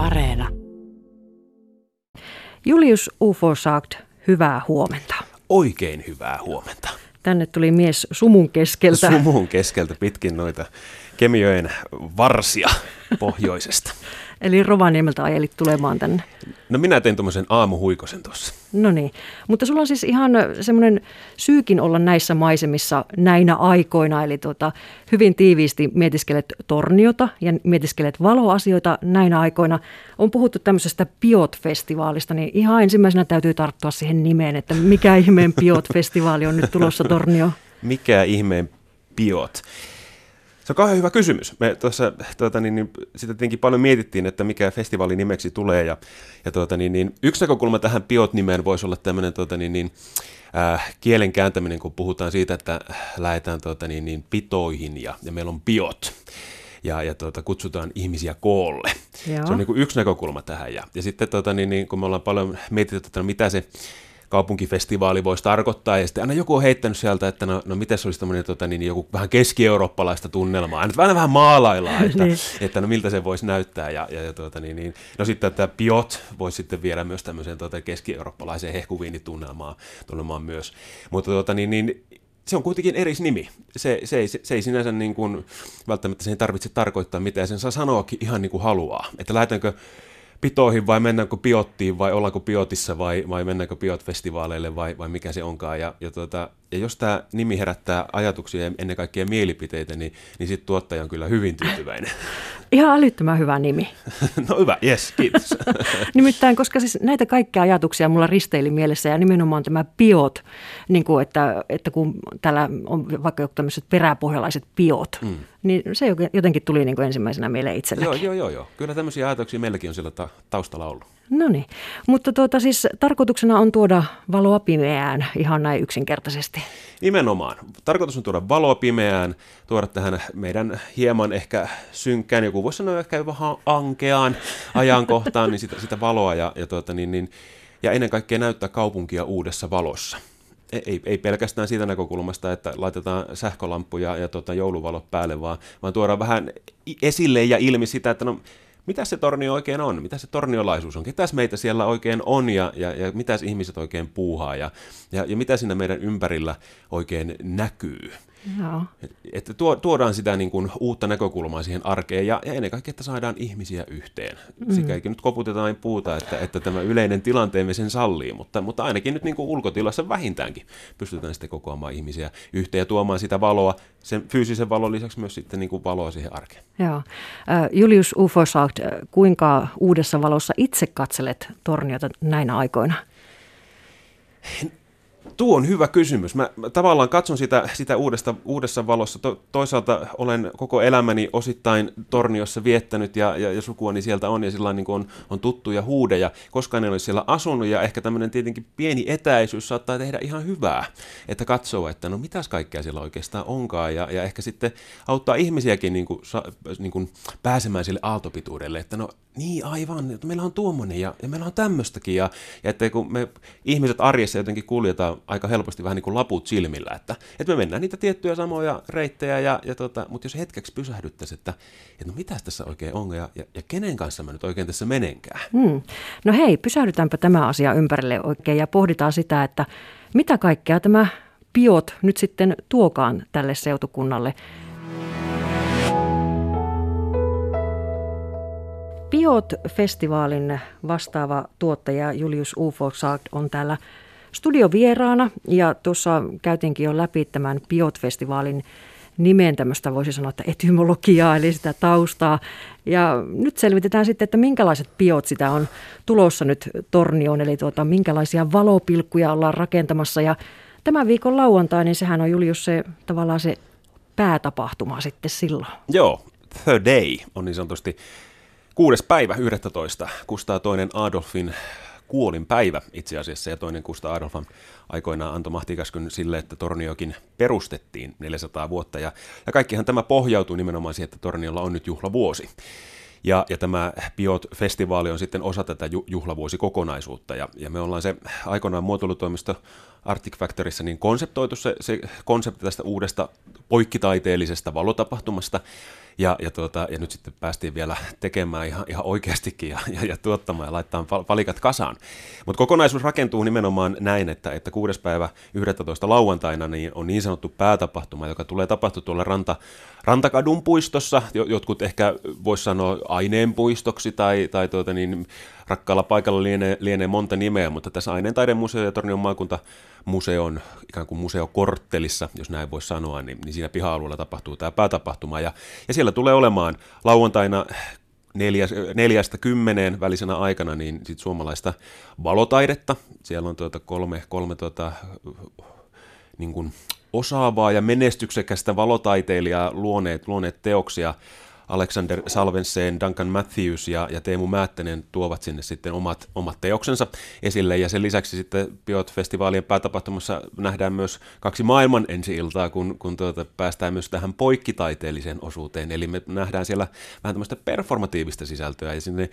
Areena. Julius Ufosagt, hyvää huomenta. Oikein hyvää huomenta. Tänne tuli mies sumun keskeltä. Sumun keskeltä pitkin noita Kemiöen varsia pohjoisesta. Eli Rovaniemeltä ajelit tulemaan tänne. No minä tein tuommoisen aamuhuikosen tuossa. No niin, mutta sulla on siis ihan semmoinen syykin olla näissä maisemissa näinä aikoina, eli tota, hyvin tiiviisti mietiskelet torniota ja mietiskelet valoasioita näinä aikoina. On puhuttu tämmöisestä Piot-festivaalista, niin ihan ensimmäisenä täytyy tarttua siihen nimeen, että mikä ihmeen Piot-festivaali on nyt tulossa tornio? Mikä ihmeen Piot? Se on kauhean hyvä kysymys. Me tuossa tuota, niin, niin, sitä tietenkin paljon mietittiin, että mikä festivaalin nimeksi tulee. Ja, ja tuota, niin, niin, yksi näkökulma tähän Piot-nimeen voisi olla tämmöinen tuota, niin, niin, äh, kielen kääntäminen, kun puhutaan siitä, että lähdetään tuota, niin, niin, pitoihin ja, ja meillä on Piot ja, ja tuota, kutsutaan ihmisiä koolle. Joo. Se on niin kuin yksi näkökulma tähän. Ja, ja sitten tuota, niin, niin, kun me ollaan paljon mietitty, että no, mitä se kaupunkifestivaali voisi tarkoittaa, ja sitten aina joku on heittänyt sieltä, että no, no miten se olisi tämmöinen tota, niin, joku vähän keski-eurooppalaista tunnelmaa, aina vähän, vähän maalaillaan, että, että no miltä se voisi näyttää, ja, ja, ja tuota, niin, niin, no sitten että Piot voisi sitten viedä myös tämmöiseen tuota, keski-eurooppalaiseen hehkuviinitunnelmaan tunnelmaan myös, mutta tuota, niin, niin, se on kuitenkin eri nimi. Se, se, ei, se, se ei sinänsä niin kuin, välttämättä sen tarvitse tarkoittaa mitään, sen saa sanoakin ihan niin kuin haluaa. Että lähdetäänkö pitoihin vai mennäänkö piottiin vai ollaanko piotissa vai, vai mennäänkö piot-festivaaleille vai, vai mikä se onkaan. Ja, ja, tuota, ja jos tämä nimi herättää ajatuksia ja ennen kaikkea mielipiteitä, niin, niin sitten tuottaja on kyllä hyvin tyytyväinen. Ihan älyttömän hyvä nimi. no hyvä, yes, kiitos. Nimittäin, koska siis näitä kaikkia ajatuksia mulla risteili mielessä ja nimenomaan tämä piot, niin kuin että, että kun täällä on vaikka joku tämmöiset peräpohjalaiset piot, mm. niin se jotenkin tuli niin kuin ensimmäisenä mieleen itsellekin. Joo, joo, joo, joo. Kyllä tämmöisiä ajatuksia meilläkin on siellä ta- taustalla ollut. No niin, mutta tuota, siis tarkoituksena on tuoda valoa pimeään ihan näin yksinkertaisesti. Nimenomaan. Tarkoitus on tuoda valoa pimeään, tuoda tähän meidän hieman ehkä synkkään, joku voisi sanoa ehkä vähän ankeaan ajankohtaan, niin sitä, sitä valoa ja, ja, tuota, niin, niin, ja ennen kaikkea näyttää kaupunkia uudessa valossa. E, ei, ei pelkästään siitä näkökulmasta, että laitetaan sähkölamppuja ja tuota, jouluvalot päälle, vaan, vaan tuodaan vähän esille ja ilmi sitä, että no, mitä se tornio oikein on, mitä se torniolaisuus on, ketäs meitä siellä oikein on ja, ja, ja mitäs ihmiset oikein puuhaa ja, ja, ja mitä siinä meidän ympärillä oikein näkyy. Joo. Että tuodaan sitä niin kuin uutta näkökulmaa siihen arkeen ja, ja ennen kaikkea, että saadaan ihmisiä yhteen. Mm. Sikäikin nyt koputetaan puuta, että, että tämä yleinen tilanteemme sen sallii, mutta, mutta ainakin nyt niin kuin ulkotilassa vähintäänkin pystytään sitten kokoamaan ihmisiä yhteen ja tuomaan sitä valoa, sen fyysisen valon lisäksi myös sitten niin kuin valoa siihen arkeen. Joo. Julius Ufosagt, kuinka uudessa valossa itse katselet torniota näinä aikoina? Tuo on hyvä kysymys. Mä, mä tavallaan katson sitä, sitä uudesta, uudessa valossa. To, toisaalta olen koko elämäni osittain Torniossa viettänyt ja, ja, ja sukuani sieltä on ja sillä niin on, on tuttuja huudeja. Koskaan en ole siellä asunut ja ehkä tämmöinen tietenkin pieni etäisyys saattaa tehdä ihan hyvää. Että katsoo, että no mitäs kaikkea siellä oikeastaan onkaan ja, ja ehkä sitten auttaa ihmisiäkin niin kuin, niin kuin pääsemään sille aaltopituudelle. Että no niin aivan, että meillä on tuommoinen ja, ja meillä on tämmöistäkin. Ja, ja että kun me ihmiset arjessa jotenkin kuljetaan aika helposti vähän niin kuin laput silmillä, että, että me mennään niitä tiettyjä samoja reittejä, ja, ja tota, mutta jos hetkeksi pysähdyttäisiin, että, että no mitä tässä oikein on ja, ja, ja kenen kanssa mä nyt oikein tässä menenkään. Hmm. No hei, pysähdytäänpä tämä asia ympärille oikein ja pohditaan sitä, että mitä kaikkea tämä piot nyt sitten tuokaan tälle seutukunnalle. Piot-festivaalin vastaava tuottaja Julius Ufosagt on täällä studiovieraana ja tuossa käytiinkin jo läpi tämän Piot-festivaalin nimen tämmöistä voisi sanoa, että etymologiaa, eli sitä taustaa. Ja nyt selvitetään sitten, että minkälaiset piot sitä on tulossa nyt Tornioon, eli tuota, minkälaisia valopilkkuja ollaan rakentamassa. Ja tämän viikon lauantai, niin sehän on Julius se tavallaan se päätapahtuma sitten silloin. Joo, The Day on niin sanotusti kuudes päivä 11. Kustaa toinen Adolfin kuolin päivä itse asiassa, ja toinen Kusta Adolfan aikoinaan antoi mahtikäskyn sille, että Torniokin perustettiin 400 vuotta, ja, ja kaikkihan tämä pohjautuu nimenomaan siihen, että Torniolla on nyt juhlavuosi. Ja, ja tämä Piot-festivaali on sitten osa tätä juhlavuosikokonaisuutta, ja, ja me ollaan se aikoinaan muotoilutoimisto Arctic Factorissa niin konseptoitu se, se konsepti tästä uudesta poikkitaiteellisesta valotapahtumasta, Ja, ja, tuota, ja nyt sitten päästiin vielä tekemään ihan, ihan oikeastikin ja, ja, ja tuottamaan ja laittaa palikat kasaan. Mutta kokonaisuus rakentuu nimenomaan näin, että, että kuudes päivä 11. lauantaina niin on niin sanottu päätapahtuma, joka tulee tapahtua tuolla ranta, Rantakadun puistossa. Jotkut ehkä voisi sanoa aineenpuistoksi tai, tai tuota niin, rakkaalla paikalla lienee, lienee monta nimeä, mutta tässä Aineen taidemuseo ja Tornion maakuntamuseon ikään kuin museokorttelissa, jos näin voisi sanoa, niin, niin siinä piha-alueella tapahtuu tämä päätapahtuma. Ja, ja siellä tulee olemaan lauantaina neljäs, neljästä kymmeneen välisenä aikana niin sit suomalaista valotaidetta. Siellä on tuota kolme, kolme tuota, niin kuin osaavaa ja menestyksekästä valotaiteilijaa luoneet, luoneet teoksia. Alexander Salvensen, Duncan Matthews ja, ja Teemu Määttänen tuovat sinne sitten omat, omat teoksensa esille. Ja sen lisäksi sitten Biot-festivaalien päätapahtumassa nähdään myös kaksi maailman ensi-iltaa, kun, kun tuota, päästään myös tähän poikkitaiteelliseen osuuteen. Eli me nähdään siellä vähän tämmöistä performatiivista sisältöä ja sinne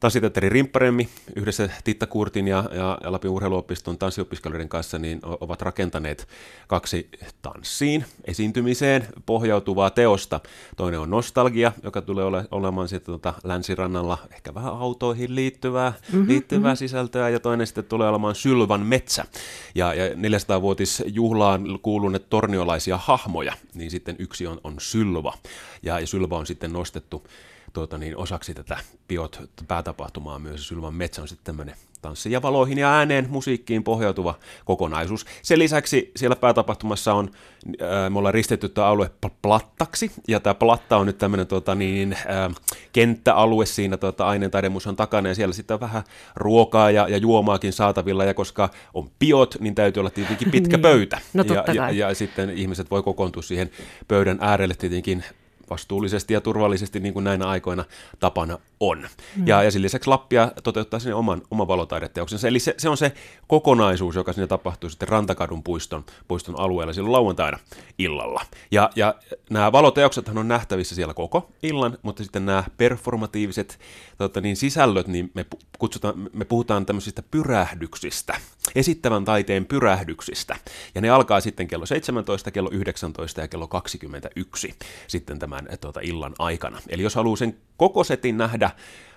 Tanssiteatteri Rimpparemmi yhdessä Titta Kurtin ja, ja, ja Lapin urheiluopiston tanssiopiskelijoiden kanssa niin ovat rakentaneet kaksi tanssiin, esiintymiseen pohjautuvaa teosta. Toinen on Nostalgia, joka tulee ole, olemaan sitten tuota länsirannalla ehkä vähän autoihin liittyvää, mm-hmm, liittyvää mm-hmm. sisältöä, ja toinen sitten tulee olemaan Sylvan metsä. Ja, ja 400-vuotisjuhlaan kuuluneet torniolaisia hahmoja, niin sitten yksi on, on Sylva. Ja, ja Sylva on sitten nostettu tuota, niin osaksi tätä Biot päätapahtumaa myös. Sylvan metsä on sitten tämmöinen tanssi ja valoihin ja ääneen musiikkiin pohjautuva kokonaisuus. Sen lisäksi siellä päätapahtumassa on, äh, me ollaan ristetty tämä alue plattaksi, ja tämä platta on nyt tämmöinen tota, niin, äh, kenttäalue siinä tota, aineen taidemuseon takana, ja siellä sitten on vähän ruokaa ja, ja juomaakin saatavilla, ja koska on biot, niin täytyy olla tietenkin pitkä niin. pöytä. No, ja, ja, ja sitten ihmiset voi kokoontua siihen pöydän äärelle tietenkin vastuullisesti ja turvallisesti niin kuin näinä aikoina tapana on. Mm. Ja, ja sen lisäksi Lappia toteuttaa sinne oman, oman valotaideteoksensa. Eli se, se on se kokonaisuus, joka sinne tapahtuu sitten Rantakadun puiston, puiston alueella silloin lauantaina illalla. Ja, ja nämä valoteoksethan on nähtävissä siellä koko illan, mutta sitten nämä performatiiviset tota, niin sisällöt, niin me, kutsutaan, me puhutaan tämmöisistä pyrähdyksistä, esittävän taiteen pyrähdyksistä. Ja ne alkaa sitten kello 17, kello 19 ja kello 21 sitten tämän tuota, illan aikana. Eli jos haluaa sen koko setin nähdä,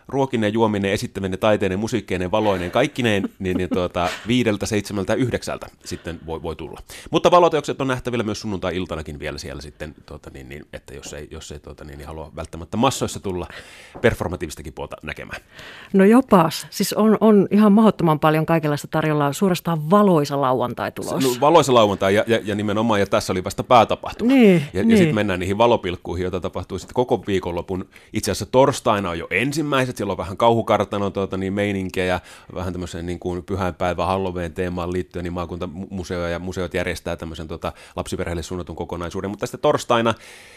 ruokinen, juominen, esittäminen, taiteinen, musiikkeinen, valoinen, kaikkineen, niin, niin tuota, viideltä, seitsemältä, yhdeksältä sitten voi, voi tulla. Mutta valoteokset on nähtävillä myös sunnuntai-iltanakin vielä siellä sitten, tuota, niin, niin, että jos ei, jos ei tuota, niin, niin halua välttämättä massoissa tulla performatiivistakin puolta näkemään. No jopas, siis on, on ihan mahdottoman paljon kaikenlaista tarjolla, suorastaan valoisa lauantai tulossa. No, valoisa lauantai ja, ja, ja, nimenomaan, ja tässä oli vasta päätapahtuma. Niin, ja, niin. ja sitten mennään niihin valopilkkuihin, joita tapahtuu sitten koko viikonlopun. Itse asiassa torstaina on jo ensimmäiset siellä on vähän kauhukartanon tuota, niin meininkiä ja vähän tämmöisen niin kuin pyhäinpäivä Halloween teemaan liittyen, niin maakuntamuseo ja museot järjestää tämmöisen tuota, lapsiperheille suunnatun kokonaisuuden. Mutta sitten torstaina,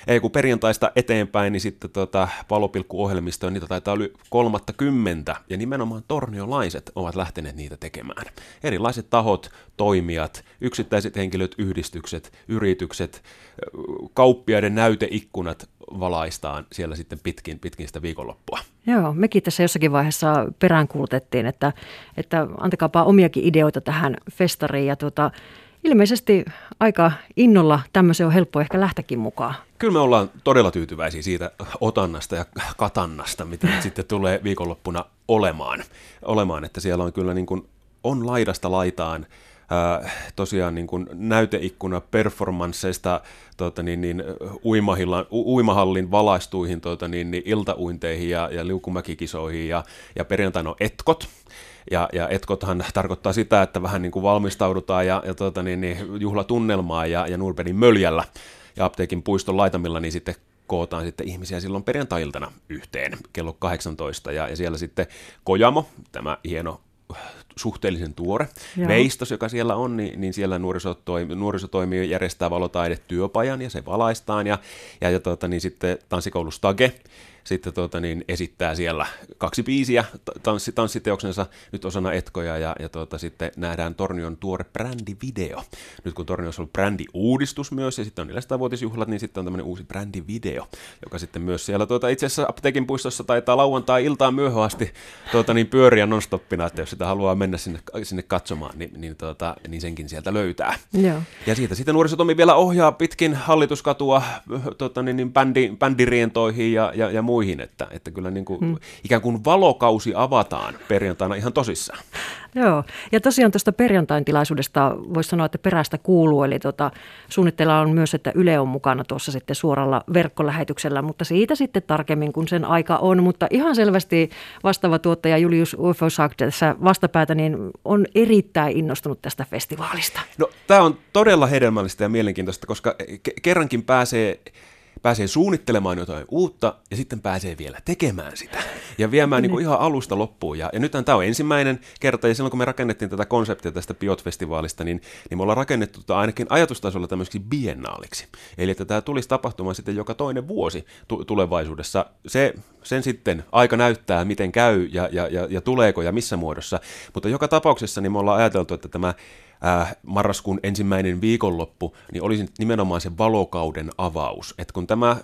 ei kun perjantaista eteenpäin, niin sitten tuota, valopilkkuohjelmisto, niitä taitaa olla kolmatta kymmentä, ja nimenomaan torniolaiset ovat lähteneet niitä tekemään. Erilaiset tahot, toimijat, yksittäiset henkilöt, yhdistykset, yritykset, kauppiaiden näyteikkunat valaistaan siellä sitten pitkin, pitkin sitä viikonloppua. Joo, mekin tässä jossakin vaiheessa peräänkuulutettiin, että, että antakaapa omiakin ideoita tähän festariin ja tuota, ilmeisesti aika innolla tämmöisen on helppo ehkä lähtäkin mukaan. Kyllä me ollaan todella tyytyväisiä siitä otannasta ja katannasta, mitä sitten tulee viikonloppuna olemaan. olemaan että siellä on kyllä niin kuin, on laidasta laitaan äh, tosiaan niin kuin näyteikkuna performansseista tuota, niin, niin, uimahallin valaistuihin tuota, niin, niin, iltauinteihin ja, ja liukumäkikisoihin ja, ja perjantaina on etkot. Ja, ja etkothan tarkoittaa sitä, että vähän niin kuin valmistaudutaan ja, ja tuota, niin, niin, juhlatunnelmaa ja, ja Nurberin möljällä ja apteekin puiston laitamilla, niin sitten kootaan sitten ihmisiä silloin perjantai-iltana yhteen kello 18 ja, ja siellä sitten Kojamo, tämä hieno suhteellisen tuore Joo. veistos, joka siellä on, niin, niin siellä nuorisotoimi, nuorisotoimi järjestää valotaidetyöpajan ja se valaistaan ja, ja, ja tota, niin sitten tanssikoulu Stage sitten tuota, niin esittää siellä kaksi biisiä tanssi, tanssiteoksensa nyt osana Etkoja ja, ja tuota, sitten nähdään Tornion tuore brändivideo. Nyt kun Torniossa on brändiuudistus myös ja sitten on 400-vuotisjuhlat, niin sitten on tämmöinen uusi brändivideo, joka sitten myös siellä tuota, itse asiassa apteekin puistossa taitaa lauantai-iltaan myöhään asti tuota, niin pyöriä nonstoppina, että jos sitä haluaa mennä sinne, sinne katsomaan, niin, niin, tuota, niin senkin sieltä löytää. Joo. Ja siitä sitten nuorisotomi vielä ohjaa pitkin hallituskatua tuota, niin, niin bändi, bändirientoihin ja, ja, ja muihin, että, että kyllä niin kuin, hmm. ikään kuin valokausi avataan perjantaina ihan tosissaan. Joo, ja tosiaan tuosta perjantain tilaisuudesta voisi sanoa, että perästä kuuluu, eli tota, suunnitteilla on myös, että Yle on mukana tuossa sitten suoralla verkkolähetyksellä, mutta siitä sitten tarkemmin, kun sen aika on, mutta ihan selvästi vastaava tuottaja Julius Ufosak tässä vastapäätä, niin on erittäin innostunut tästä festivaalista. No, tämä on todella hedelmällistä ja mielenkiintoista, koska kerrankin pääsee pääsee suunnittelemaan jotain uutta ja sitten pääsee vielä tekemään sitä ja viemään niin kuin ihan alusta loppuun. Ja, ja nythän tämä on ensimmäinen kerta ja silloin kun me rakennettiin tätä konseptia tästä Biot-festivaalista, niin, niin me ollaan rakennettu tätä ainakin ajatustasolla tämmöiseksi biennaaliksi. Eli että tämä tulisi tapahtumaan sitten joka toinen vuosi tu- tulevaisuudessa. Se, sen sitten aika näyttää, miten käy ja, ja, ja, ja tuleeko ja missä muodossa. Mutta joka tapauksessa niin me ollaan ajateltu, että tämä äh, marraskuun ensimmäinen viikonloppu, niin olisi nimenomaan se valokauden avaus. Et kun tämä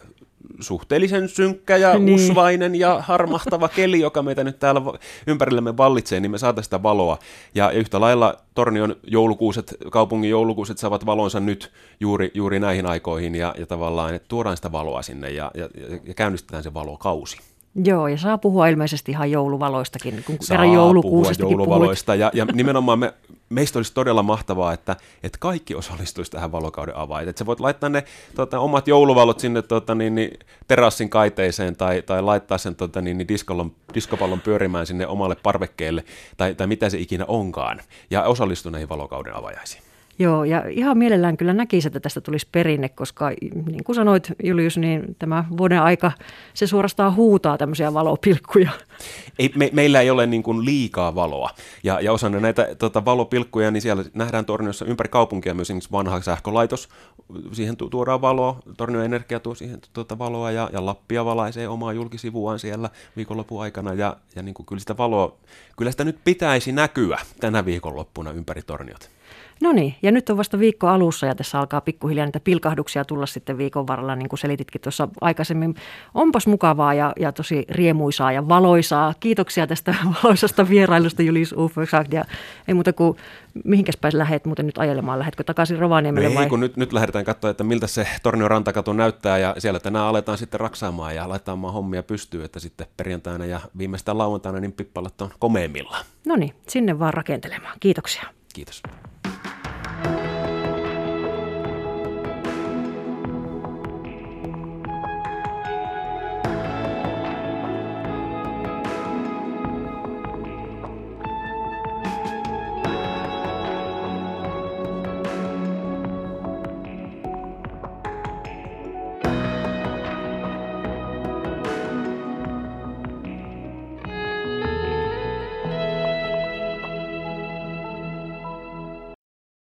suhteellisen synkkä ja niin. usvainen ja harmahtava keli, joka meitä nyt täällä ympärillämme vallitsee, niin me saataisiin sitä valoa. Ja yhtä lailla Tornion joulukuuset, kaupungin joulukuuset saavat valonsa nyt juuri, juuri näihin aikoihin ja, ja tavallaan, että tuodaan sitä valoa sinne ja, ja, ja käynnistetään se valokausi. Joo, ja saa puhua ilmeisesti ihan jouluvaloistakin, kun saa kerran joulukuusestakin puhua jouluvaloista, ja, ja nimenomaan me, meistä olisi todella mahtavaa, että, että kaikki osallistuisi tähän valokauden avaan. Että sä voit laittaa ne tota, omat jouluvalot sinne tota, niin, niin, terassin kaiteeseen tai, tai laittaa sen tota, niin, niin diskopallon, diskopallon pyörimään sinne omalle parvekkeelle tai, tai mitä se ikinä onkaan, ja osallistua näihin valokauden avajaisiin. Joo, ja ihan mielellään kyllä näkisi, että tästä tulisi perinne, koska niin kuin sanoit Julius, niin tämä vuoden aika, se suorastaan huutaa tämmöisiä valopilkkuja. Ei, me, meillä ei ole niin kuin liikaa valoa, ja, ja osana näitä tota, valopilkkuja, niin siellä nähdään Torniossa ympäri kaupunkia myös vanha sähkölaitos, siihen tu- tuodaan valoa, Tornio Energia tuo siihen tuota valoa, ja, ja Lappia valaisee omaa julkisivuaan siellä viikonlopun aikana, ja, ja niin kuin kyllä sitä valoa, kyllä sitä nyt pitäisi näkyä tänä viikonloppuna ympäri Torniot. No niin, ja nyt on vasta viikko alussa ja tässä alkaa pikkuhiljaa niitä pilkahduksia tulla sitten viikon varrella, niin kuin selititkin tuossa aikaisemmin. Onpas mukavaa ja, ja tosi riemuisaa ja valoisaa. Kiitoksia tästä valoisasta vierailusta Julius Ufersagt ja ei muuta kuin mihinkäs päin lähet muuten nyt ajelemaan? Lähetkö takaisin Rovaniemelle vai? Ei, kun nyt, nyt lähdetään katsoa, että miltä se Tornion rantakatu näyttää ja siellä tänään aletaan sitten raksaamaan ja laittamaan hommia pystyyn, että sitten perjantaina ja viimeistään lauantaina niin pippalat on komeimmillaan. No niin, sinne vaan rakentelemaan. Kiitoksia. Kiitos.